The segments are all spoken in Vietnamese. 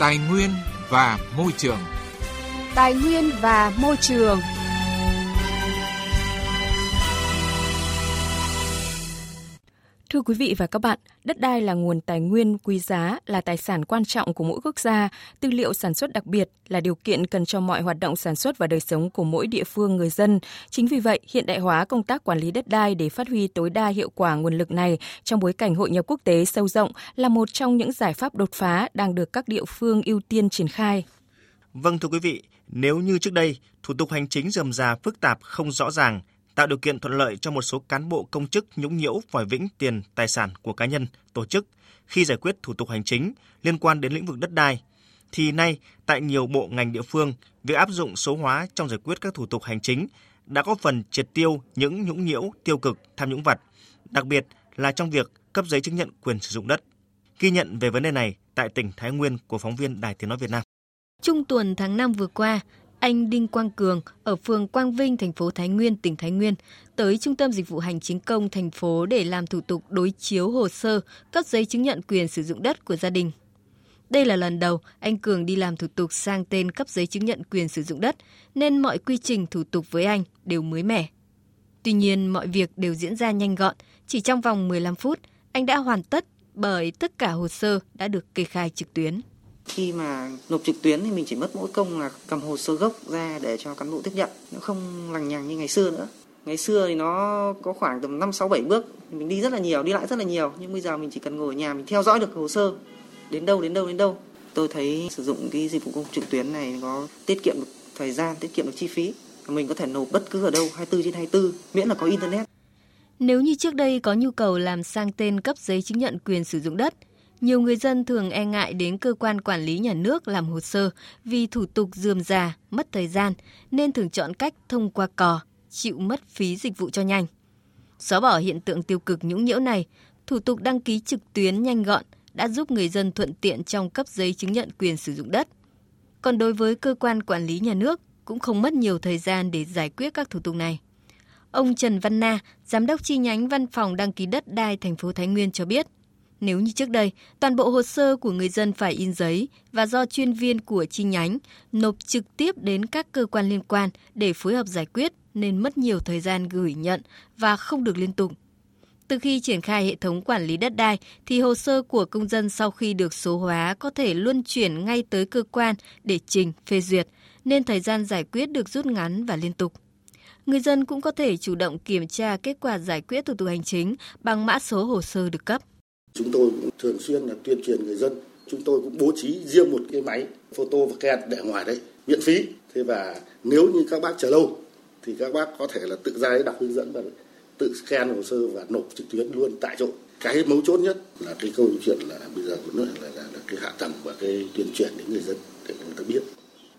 Tài nguyên và môi trường. Tài nguyên và môi trường. Thưa quý vị và các bạn, đất đai là nguồn tài nguyên quý giá, là tài sản quan trọng của mỗi quốc gia, tư liệu sản xuất đặc biệt là điều kiện cần cho mọi hoạt động sản xuất và đời sống của mỗi địa phương người dân. Chính vì vậy, hiện đại hóa công tác quản lý đất đai để phát huy tối đa hiệu quả nguồn lực này trong bối cảnh hội nhập quốc tế sâu rộng là một trong những giải pháp đột phá đang được các địa phương ưu tiên triển khai. Vâng thưa quý vị, nếu như trước đây thủ tục hành chính rườm rà phức tạp không rõ ràng tạo điều kiện thuận lợi cho một số cán bộ công chức nhũng nhiễu vòi vĩnh tiền tài sản của cá nhân, tổ chức khi giải quyết thủ tục hành chính liên quan đến lĩnh vực đất đai thì nay tại nhiều bộ ngành địa phương, việc áp dụng số hóa trong giải quyết các thủ tục hành chính đã có phần triệt tiêu những nhũng nhiễu tiêu cực tham nhũng vặt, đặc biệt là trong việc cấp giấy chứng nhận quyền sử dụng đất. Ghi nhận về vấn đề này tại tỉnh Thái Nguyên của phóng viên Đài Tiếng nói Việt Nam. Trung tuần tháng 5 vừa qua, anh Đinh Quang Cường ở phường Quang Vinh, thành phố Thái Nguyên, tỉnh Thái Nguyên tới Trung tâm Dịch vụ Hành chính công thành phố để làm thủ tục đối chiếu hồ sơ cấp giấy chứng nhận quyền sử dụng đất của gia đình. Đây là lần đầu anh Cường đi làm thủ tục sang tên cấp giấy chứng nhận quyền sử dụng đất, nên mọi quy trình thủ tục với anh đều mới mẻ. Tuy nhiên, mọi việc đều diễn ra nhanh gọn, chỉ trong vòng 15 phút, anh đã hoàn tất bởi tất cả hồ sơ đã được kê khai trực tuyến. Khi mà nộp trực tuyến thì mình chỉ mất mỗi công là cầm hồ sơ gốc ra để cho cán bộ tiếp nhận. Nó không lằng nhằng như ngày xưa nữa. Ngày xưa thì nó có khoảng tầm 5 6 7 bước, mình đi rất là nhiều, đi lại rất là nhiều, nhưng bây giờ mình chỉ cần ngồi ở nhà mình theo dõi được hồ sơ đến đâu đến đâu đến đâu. Tôi thấy sử dụng cái dịch vụ công trực tuyến này có tiết kiệm được thời gian, tiết kiệm được chi phí. Mình có thể nộp bất cứ ở đâu 24 trên 24 miễn là có internet. Nếu như trước đây có nhu cầu làm sang tên cấp giấy chứng nhận quyền sử dụng đất nhiều người dân thường e ngại đến cơ quan quản lý nhà nước làm hồ sơ vì thủ tục dườm già, mất thời gian, nên thường chọn cách thông qua cò, chịu mất phí dịch vụ cho nhanh. Xóa bỏ hiện tượng tiêu cực nhũng nhiễu này, thủ tục đăng ký trực tuyến nhanh gọn đã giúp người dân thuận tiện trong cấp giấy chứng nhận quyền sử dụng đất. Còn đối với cơ quan quản lý nhà nước cũng không mất nhiều thời gian để giải quyết các thủ tục này. Ông Trần Văn Na, giám đốc chi nhánh văn phòng đăng ký đất đai thành phố Thái Nguyên cho biết – nếu như trước đây, toàn bộ hồ sơ của người dân phải in giấy và do chuyên viên của chi nhánh nộp trực tiếp đến các cơ quan liên quan để phối hợp giải quyết nên mất nhiều thời gian gửi nhận và không được liên tục. Từ khi triển khai hệ thống quản lý đất đai thì hồ sơ của công dân sau khi được số hóa có thể luân chuyển ngay tới cơ quan để trình, phê duyệt, nên thời gian giải quyết được rút ngắn và liên tục. Người dân cũng có thể chủ động kiểm tra kết quả giải quyết thủ tục hành chính bằng mã số hồ sơ được cấp. Chúng tôi cũng thường xuyên là tuyên truyền người dân. Chúng tôi cũng bố trí riêng một cái máy photo và kẹt để ngoài đấy miễn phí. Thế và nếu như các bác chờ lâu thì các bác có thể là tự ra đấy đọc hướng dẫn và tự scan hồ sơ và nộp trực tuyến luôn tại chỗ. Cái mấu chốt nhất là cái câu chuyện là bây giờ cũng là, là, là cái hạ tầng và cái tuyên truyền đến người dân để người ta biết.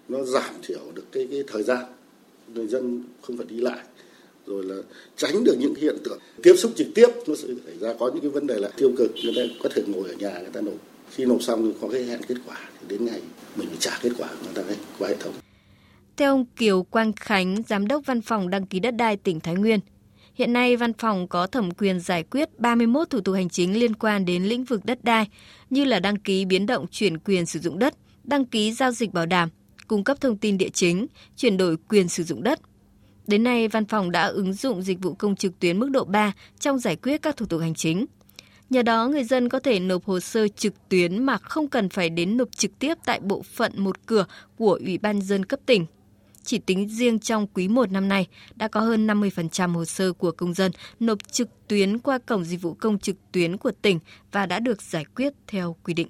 Nó giảm thiểu được cái, cái thời gian người dân không phải đi lại rồi là tránh được những hiện tượng tiếp xúc trực tiếp nó sẽ xảy ra có những cái vấn đề là tiêu cực người ta có thể ngồi ở nhà người ta nộp. Khi nộp xong thì có cái hẹn kết quả thì đến ngày mình phải trả kết quả người ta qua hệ thống. Theo ông Kiều Quang Khánh, Giám đốc Văn phòng Đăng ký Đất đai tỉnh Thái Nguyên, hiện nay văn phòng có thẩm quyền giải quyết 31 thủ tục hành chính liên quan đến lĩnh vực đất đai như là đăng ký biến động chuyển quyền sử dụng đất, đăng ký giao dịch bảo đảm, cung cấp thông tin địa chính, chuyển đổi quyền sử dụng đất, Đến nay, văn phòng đã ứng dụng dịch vụ công trực tuyến mức độ 3 trong giải quyết các thủ tục hành chính. Nhờ đó, người dân có thể nộp hồ sơ trực tuyến mà không cần phải đến nộp trực tiếp tại bộ phận một cửa của Ủy ban dân cấp tỉnh. Chỉ tính riêng trong quý 1 năm nay, đã có hơn 50% hồ sơ của công dân nộp trực tuyến qua cổng dịch vụ công trực tuyến của tỉnh và đã được giải quyết theo quy định.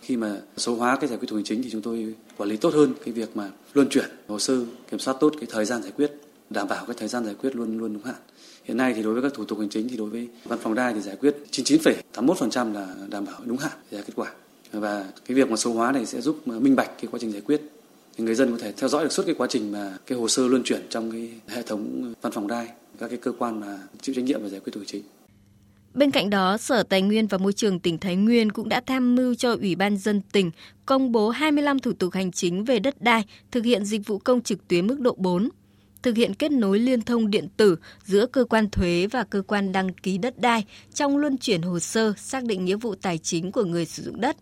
Khi mà số hóa cái giải quyết thủ tục hành chính thì chúng tôi quản lý tốt hơn cái việc mà luân chuyển hồ sơ, kiểm soát tốt cái thời gian giải quyết đảm bảo cái thời gian giải quyết luôn luôn đúng hạn. Hiện nay thì đối với các thủ tục hành chính thì đối với văn phòng đai thì giải quyết 99,81% là đảm bảo đúng hạn ra kết quả. Và cái việc mà số hóa này sẽ giúp minh bạch cái quá trình giải quyết. Thì người dân có thể theo dõi được suốt cái quá trình mà cái hồ sơ luân chuyển trong cái hệ thống văn phòng đai, các cái cơ quan mà chịu trách nhiệm về giải quyết thủ tục chính. Bên cạnh đó, Sở Tài nguyên và Môi trường tỉnh Thái Nguyên cũng đã tham mưu cho Ủy ban dân tỉnh công bố 25 thủ tục hành chính về đất đai thực hiện dịch vụ công trực tuyến mức độ 4 thực hiện kết nối liên thông điện tử giữa cơ quan thuế và cơ quan đăng ký đất đai trong luân chuyển hồ sơ xác định nghĩa vụ tài chính của người sử dụng đất.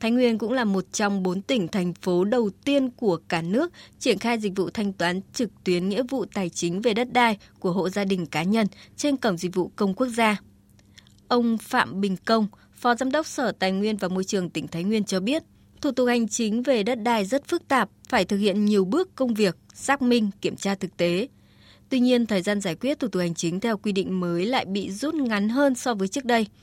Thái Nguyên cũng là một trong bốn tỉnh thành phố đầu tiên của cả nước triển khai dịch vụ thanh toán trực tuyến nghĩa vụ tài chính về đất đai của hộ gia đình cá nhân trên cổng dịch vụ công quốc gia. Ông Phạm Bình Công, Phó Giám đốc Sở Tài nguyên và Môi trường tỉnh Thái Nguyên cho biết, thủ tục hành chính về đất đai rất phức tạp, phải thực hiện nhiều bước công việc, xác minh, kiểm tra thực tế. Tuy nhiên, thời gian giải quyết thủ tục hành chính theo quy định mới lại bị rút ngắn hơn so với trước đây –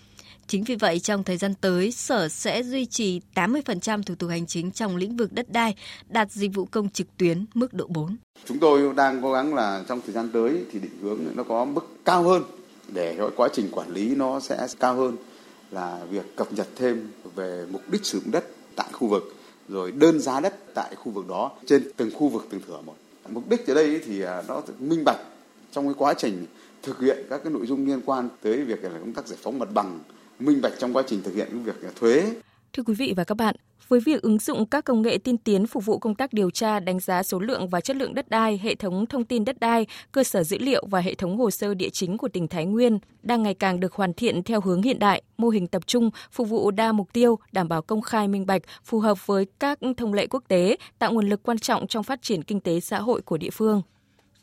Chính vì vậy, trong thời gian tới, Sở sẽ duy trì 80% thủ tục hành chính trong lĩnh vực đất đai đạt dịch vụ công trực tuyến mức độ 4. Chúng tôi đang cố gắng là trong thời gian tới thì định hướng nó có mức cao hơn để cái quá trình quản lý nó sẽ cao hơn là việc cập nhật thêm về mục đích sử dụng đất tại khu vực rồi đơn giá đất tại khu vực đó trên từng khu vực từng thửa một. Mục đích ở đây thì à, nó minh bạch trong cái quá trình thực hiện các cái nội dung liên quan tới việc là công tác giải phóng mặt bằng minh bạch trong quá trình thực hiện việc thuế. Thưa quý vị và các bạn, với việc ứng dụng các công nghệ tiên tiến phục vụ công tác điều tra, đánh giá số lượng và chất lượng đất đai, hệ thống thông tin đất đai, cơ sở dữ liệu và hệ thống hồ sơ địa chính của tỉnh Thái Nguyên đang ngày càng được hoàn thiện theo hướng hiện đại, mô hình tập trung, phục vụ đa mục tiêu, đảm bảo công khai minh bạch, phù hợp với các thông lệ quốc tế, tạo nguồn lực quan trọng trong phát triển kinh tế xã hội của địa phương.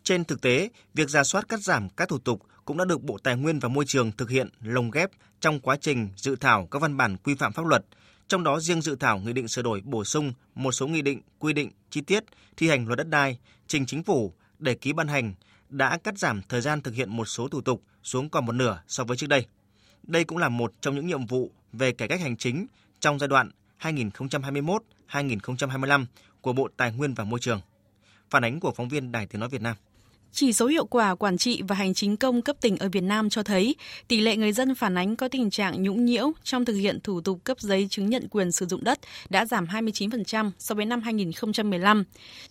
Trên thực tế, việc ra soát cắt giảm các thủ tục cũng đã được Bộ Tài nguyên và Môi trường thực hiện lồng ghép trong quá trình dự thảo các văn bản quy phạm pháp luật, trong đó riêng dự thảo nghị định sửa đổi bổ sung một số nghị định, quy định, chi tiết thi hành luật đất đai, trình chính phủ để ký ban hành đã cắt giảm thời gian thực hiện một số thủ tục xuống còn một nửa so với trước đây. Đây cũng là một trong những nhiệm vụ về cải cách hành chính trong giai đoạn 2021-2025 của Bộ Tài nguyên và Môi trường. Phản ánh của phóng viên Đài Tiếng Nói Việt Nam. Chỉ số hiệu quả quản trị và hành chính công cấp tỉnh ở Việt Nam cho thấy tỷ lệ người dân phản ánh có tình trạng nhũng nhiễu trong thực hiện thủ tục cấp giấy chứng nhận quyền sử dụng đất đã giảm 29% so với năm 2015.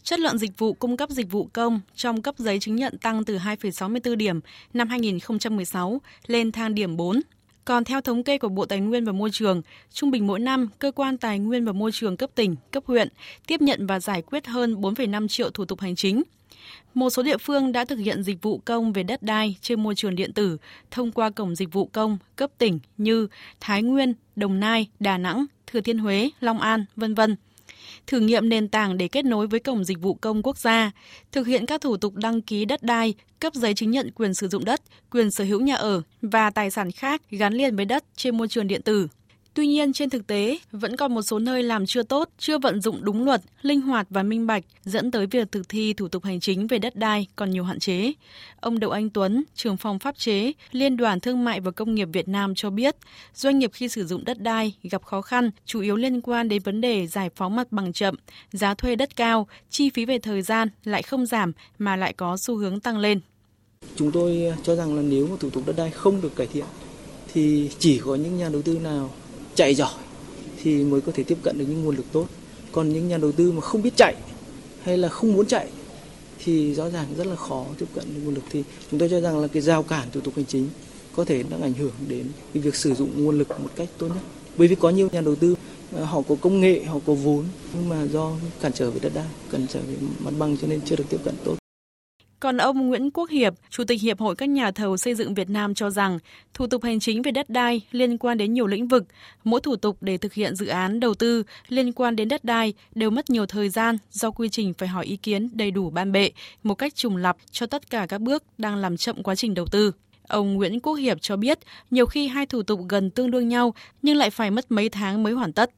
Chất lượng dịch vụ cung cấp dịch vụ công trong cấp giấy chứng nhận tăng từ 2,64 điểm năm 2016 lên thang điểm 4 còn theo thống kê của Bộ Tài nguyên và Môi trường, trung bình mỗi năm, cơ quan Tài nguyên và Môi trường cấp tỉnh, cấp huyện tiếp nhận và giải quyết hơn 4,5 triệu thủ tục hành chính. Một số địa phương đã thực hiện dịch vụ công về đất đai trên môi trường điện tử thông qua cổng dịch vụ công cấp tỉnh như Thái Nguyên, Đồng Nai, Đà Nẵng, Thừa Thiên Huế, Long An, vân vân. Thử nghiệm nền tảng để kết nối với cổng dịch vụ công quốc gia, thực hiện các thủ tục đăng ký đất đai, cấp giấy chứng nhận quyền sử dụng đất, quyền sở hữu nhà ở và tài sản khác gắn liền với đất trên môi trường điện tử. Tuy nhiên trên thực tế vẫn còn một số nơi làm chưa tốt, chưa vận dụng đúng luật, linh hoạt và minh bạch, dẫn tới việc thực thi thủ tục hành chính về đất đai còn nhiều hạn chế. Ông Đậu Anh Tuấn, trưởng phòng pháp chế, Liên đoàn Thương mại và Công nghiệp Việt Nam cho biết, doanh nghiệp khi sử dụng đất đai gặp khó khăn chủ yếu liên quan đến vấn đề giải phóng mặt bằng chậm, giá thuê đất cao, chi phí về thời gian lại không giảm mà lại có xu hướng tăng lên. Chúng tôi cho rằng là nếu mà thủ tục đất đai không được cải thiện thì chỉ có những nhà đầu tư nào chạy giỏi thì mới có thể tiếp cận được những nguồn lực tốt. Còn những nhà đầu tư mà không biết chạy hay là không muốn chạy thì rõ ràng rất là khó tiếp cận được nguồn lực. Thì chúng tôi cho rằng là cái giao cản thủ tục hành chính có thể đang ảnh hưởng đến cái việc sử dụng nguồn lực một cách tốt nhất. Bởi vì có nhiều nhà đầu tư ờ, họ có công nghệ, họ có vốn, nhưng mà do cản trở về đất đai, cản trở về mặt bằng cho nên chưa được tiếp cận tốt còn ông Nguyễn Quốc Hiệp, Chủ tịch Hiệp hội các nhà thầu xây dựng Việt Nam cho rằng, thủ tục hành chính về đất đai liên quan đến nhiều lĩnh vực, mỗi thủ tục để thực hiện dự án đầu tư liên quan đến đất đai đều mất nhiều thời gian do quy trình phải hỏi ý kiến đầy đủ ban bệ, một cách trùng lập cho tất cả các bước đang làm chậm quá trình đầu tư. Ông Nguyễn Quốc Hiệp cho biết, nhiều khi hai thủ tục gần tương đương nhau nhưng lại phải mất mấy tháng mới hoàn tất.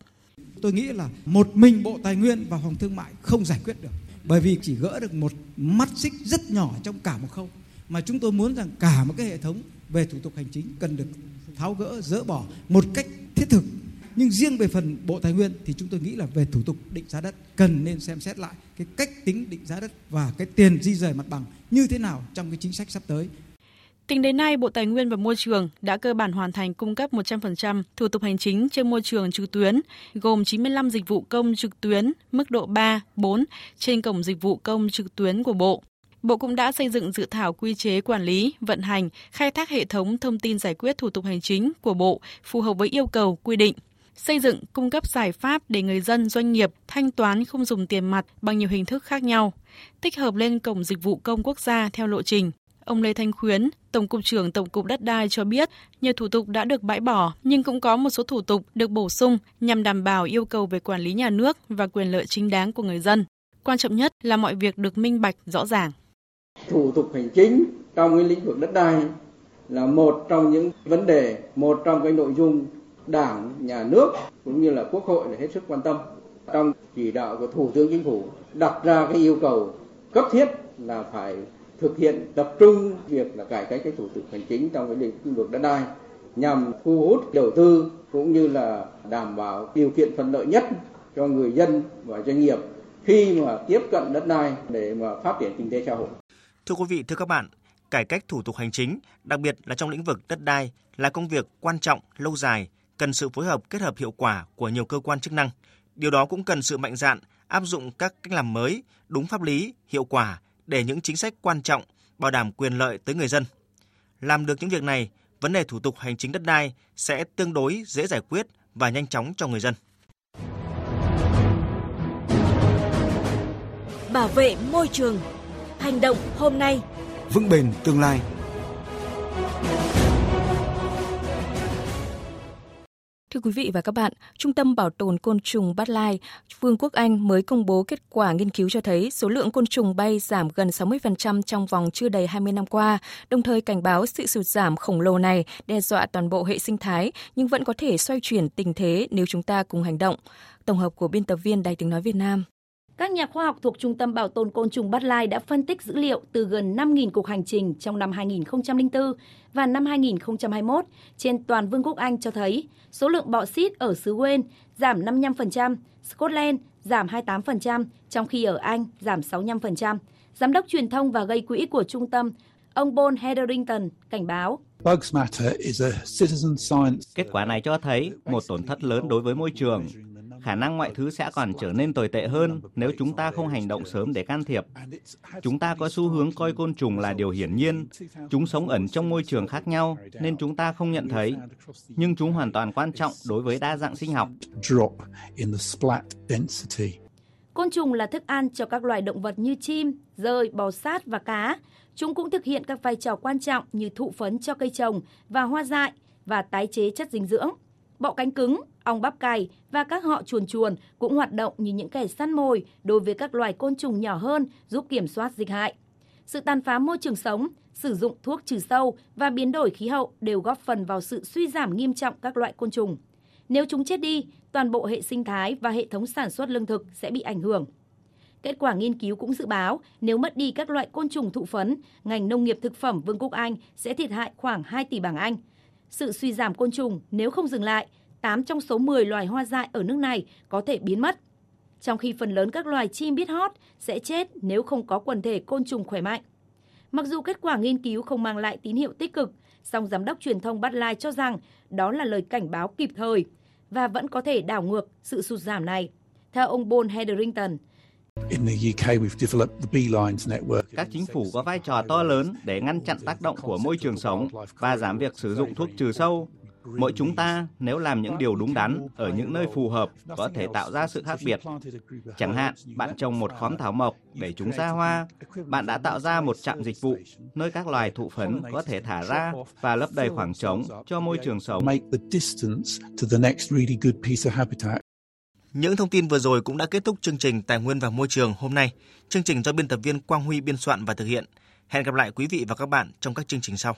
Tôi nghĩ là một mình Bộ Tài nguyên và Phòng Thương mại không giải quyết được bởi vì chỉ gỡ được một mắt xích rất nhỏ trong cả một khâu. Mà chúng tôi muốn rằng cả một cái hệ thống về thủ tục hành chính cần được tháo gỡ, dỡ bỏ một cách thiết thực. Nhưng riêng về phần bộ tài nguyên thì chúng tôi nghĩ là về thủ tục định giá đất cần nên xem xét lại cái cách tính định giá đất và cái tiền di rời mặt bằng như thế nào trong cái chính sách sắp tới. Tính đến nay, Bộ Tài nguyên và Môi trường đã cơ bản hoàn thành cung cấp 100% thủ tục hành chính trên môi trường trực tuyến, gồm 95 dịch vụ công trực tuyến mức độ 3, 4 trên cổng dịch vụ công trực tuyến của Bộ. Bộ cũng đã xây dựng dự thảo quy chế quản lý, vận hành, khai thác hệ thống thông tin giải quyết thủ tục hành chính của Bộ phù hợp với yêu cầu quy định xây dựng, cung cấp giải pháp để người dân, doanh nghiệp thanh toán không dùng tiền mặt bằng nhiều hình thức khác nhau, tích hợp lên cổng dịch vụ công quốc gia theo lộ trình Ông Lê Thanh Khuyến, Tổng cục trưởng Tổng cục Đất đai cho biết, nhiều thủ tục đã được bãi bỏ, nhưng cũng có một số thủ tục được bổ sung nhằm đảm bảo yêu cầu về quản lý nhà nước và quyền lợi chính đáng của người dân. Quan trọng nhất là mọi việc được minh bạch, rõ ràng. Thủ tục hành chính trong cái lĩnh vực đất đai là một trong những vấn đề, một trong cái nội dung Đảng, Nhà nước cũng như là Quốc hội là hết sức quan tâm. Trong chỉ đạo của Thủ tướng Chính phủ đặt ra cái yêu cầu cấp thiết là phải thực hiện tập trung việc là cải cách cái thủ tục hành chính trong cái lĩnh vực đất đai nhằm thu hút đầu tư cũng như là đảm bảo điều kiện thuận lợi nhất cho người dân và doanh nghiệp khi mà tiếp cận đất đai để mà phát triển kinh tế xã hội. Thưa quý vị, thưa các bạn, cải cách thủ tục hành chính, đặc biệt là trong lĩnh vực đất đai là công việc quan trọng, lâu dài, cần sự phối hợp kết hợp hiệu quả của nhiều cơ quan chức năng. Điều đó cũng cần sự mạnh dạn áp dụng các cách làm mới, đúng pháp lý, hiệu quả để những chính sách quan trọng bảo đảm quyền lợi tới người dân. Làm được những việc này, vấn đề thủ tục hành chính đất đai sẽ tương đối dễ giải quyết và nhanh chóng cho người dân. Bảo vệ môi trường. Hành động hôm nay. Vững bền tương lai. Thưa quý vị và các bạn, Trung tâm Bảo tồn Côn trùng Bát Lai, Vương quốc Anh mới công bố kết quả nghiên cứu cho thấy số lượng côn trùng bay giảm gần 60% trong vòng chưa đầy 20 năm qua, đồng thời cảnh báo sự sụt giảm khổng lồ này đe dọa toàn bộ hệ sinh thái nhưng vẫn có thể xoay chuyển tình thế nếu chúng ta cùng hành động. Tổng hợp của biên tập viên Đài tiếng nói Việt Nam. Các nhà khoa học thuộc Trung tâm Bảo tồn Côn trùng Bát Lai đã phân tích dữ liệu từ gần 5.000 cuộc hành trình trong năm 2004 và năm 2021 trên toàn Vương quốc Anh cho thấy số lượng bọ xít ở xứ Wales giảm 55%, Scotland giảm 28%, trong khi ở Anh giảm 65%. Giám đốc truyền thông và gây quỹ của trung tâm, ông Paul Hetherington cảnh báo. Kết quả này cho thấy một tổn thất lớn đối với môi trường khả năng mọi thứ sẽ còn trở nên tồi tệ hơn nếu chúng ta không hành động sớm để can thiệp. Chúng ta có xu hướng coi côn trùng là điều hiển nhiên. Chúng sống ẩn trong môi trường khác nhau nên chúng ta không nhận thấy, nhưng chúng hoàn toàn quan trọng đối với đa dạng sinh học. Côn trùng là thức ăn cho các loài động vật như chim, rơi, bò sát và cá. Chúng cũng thực hiện các vai trò quan trọng như thụ phấn cho cây trồng và hoa dại và tái chế chất dinh dưỡng. Bọ cánh cứng, ong bắp cày và các họ chuồn chuồn cũng hoạt động như những kẻ săn mồi đối với các loài côn trùng nhỏ hơn giúp kiểm soát dịch hại. Sự tàn phá môi trường sống, sử dụng thuốc trừ sâu và biến đổi khí hậu đều góp phần vào sự suy giảm nghiêm trọng các loại côn trùng. Nếu chúng chết đi, toàn bộ hệ sinh thái và hệ thống sản xuất lương thực sẽ bị ảnh hưởng. Kết quả nghiên cứu cũng dự báo nếu mất đi các loại côn trùng thụ phấn, ngành nông nghiệp thực phẩm Vương quốc Anh sẽ thiệt hại khoảng 2 tỷ bảng Anh. Sự suy giảm côn trùng nếu không dừng lại 8 trong số 10 loài hoa dại ở nước này có thể biến mất. Trong khi phần lớn các loài chim biết hót sẽ chết nếu không có quần thể côn trùng khỏe mạnh. Mặc dù kết quả nghiên cứu không mang lại tín hiệu tích cực, song giám đốc truyền thông Bát Lai cho rằng đó là lời cảnh báo kịp thời và vẫn có thể đảo ngược sự sụt giảm này. Theo ông Paul Hetherington, các chính phủ có vai trò to lớn để ngăn chặn tác động của môi trường sống và giảm việc sử dụng thuốc trừ sâu Mỗi chúng ta nếu làm những điều đúng đắn ở những nơi phù hợp có thể tạo ra sự khác biệt. Chẳng hạn, bạn trồng một khóm thảo mộc để chúng ra hoa, bạn đã tạo ra một trạm dịch vụ nơi các loài thụ phấn có thể thả ra và lấp đầy khoảng trống cho môi trường sống. Những thông tin vừa rồi cũng đã kết thúc chương trình Tài nguyên và Môi trường hôm nay. Chương trình do biên tập viên Quang Huy biên soạn và thực hiện. Hẹn gặp lại quý vị và các bạn trong các chương trình sau.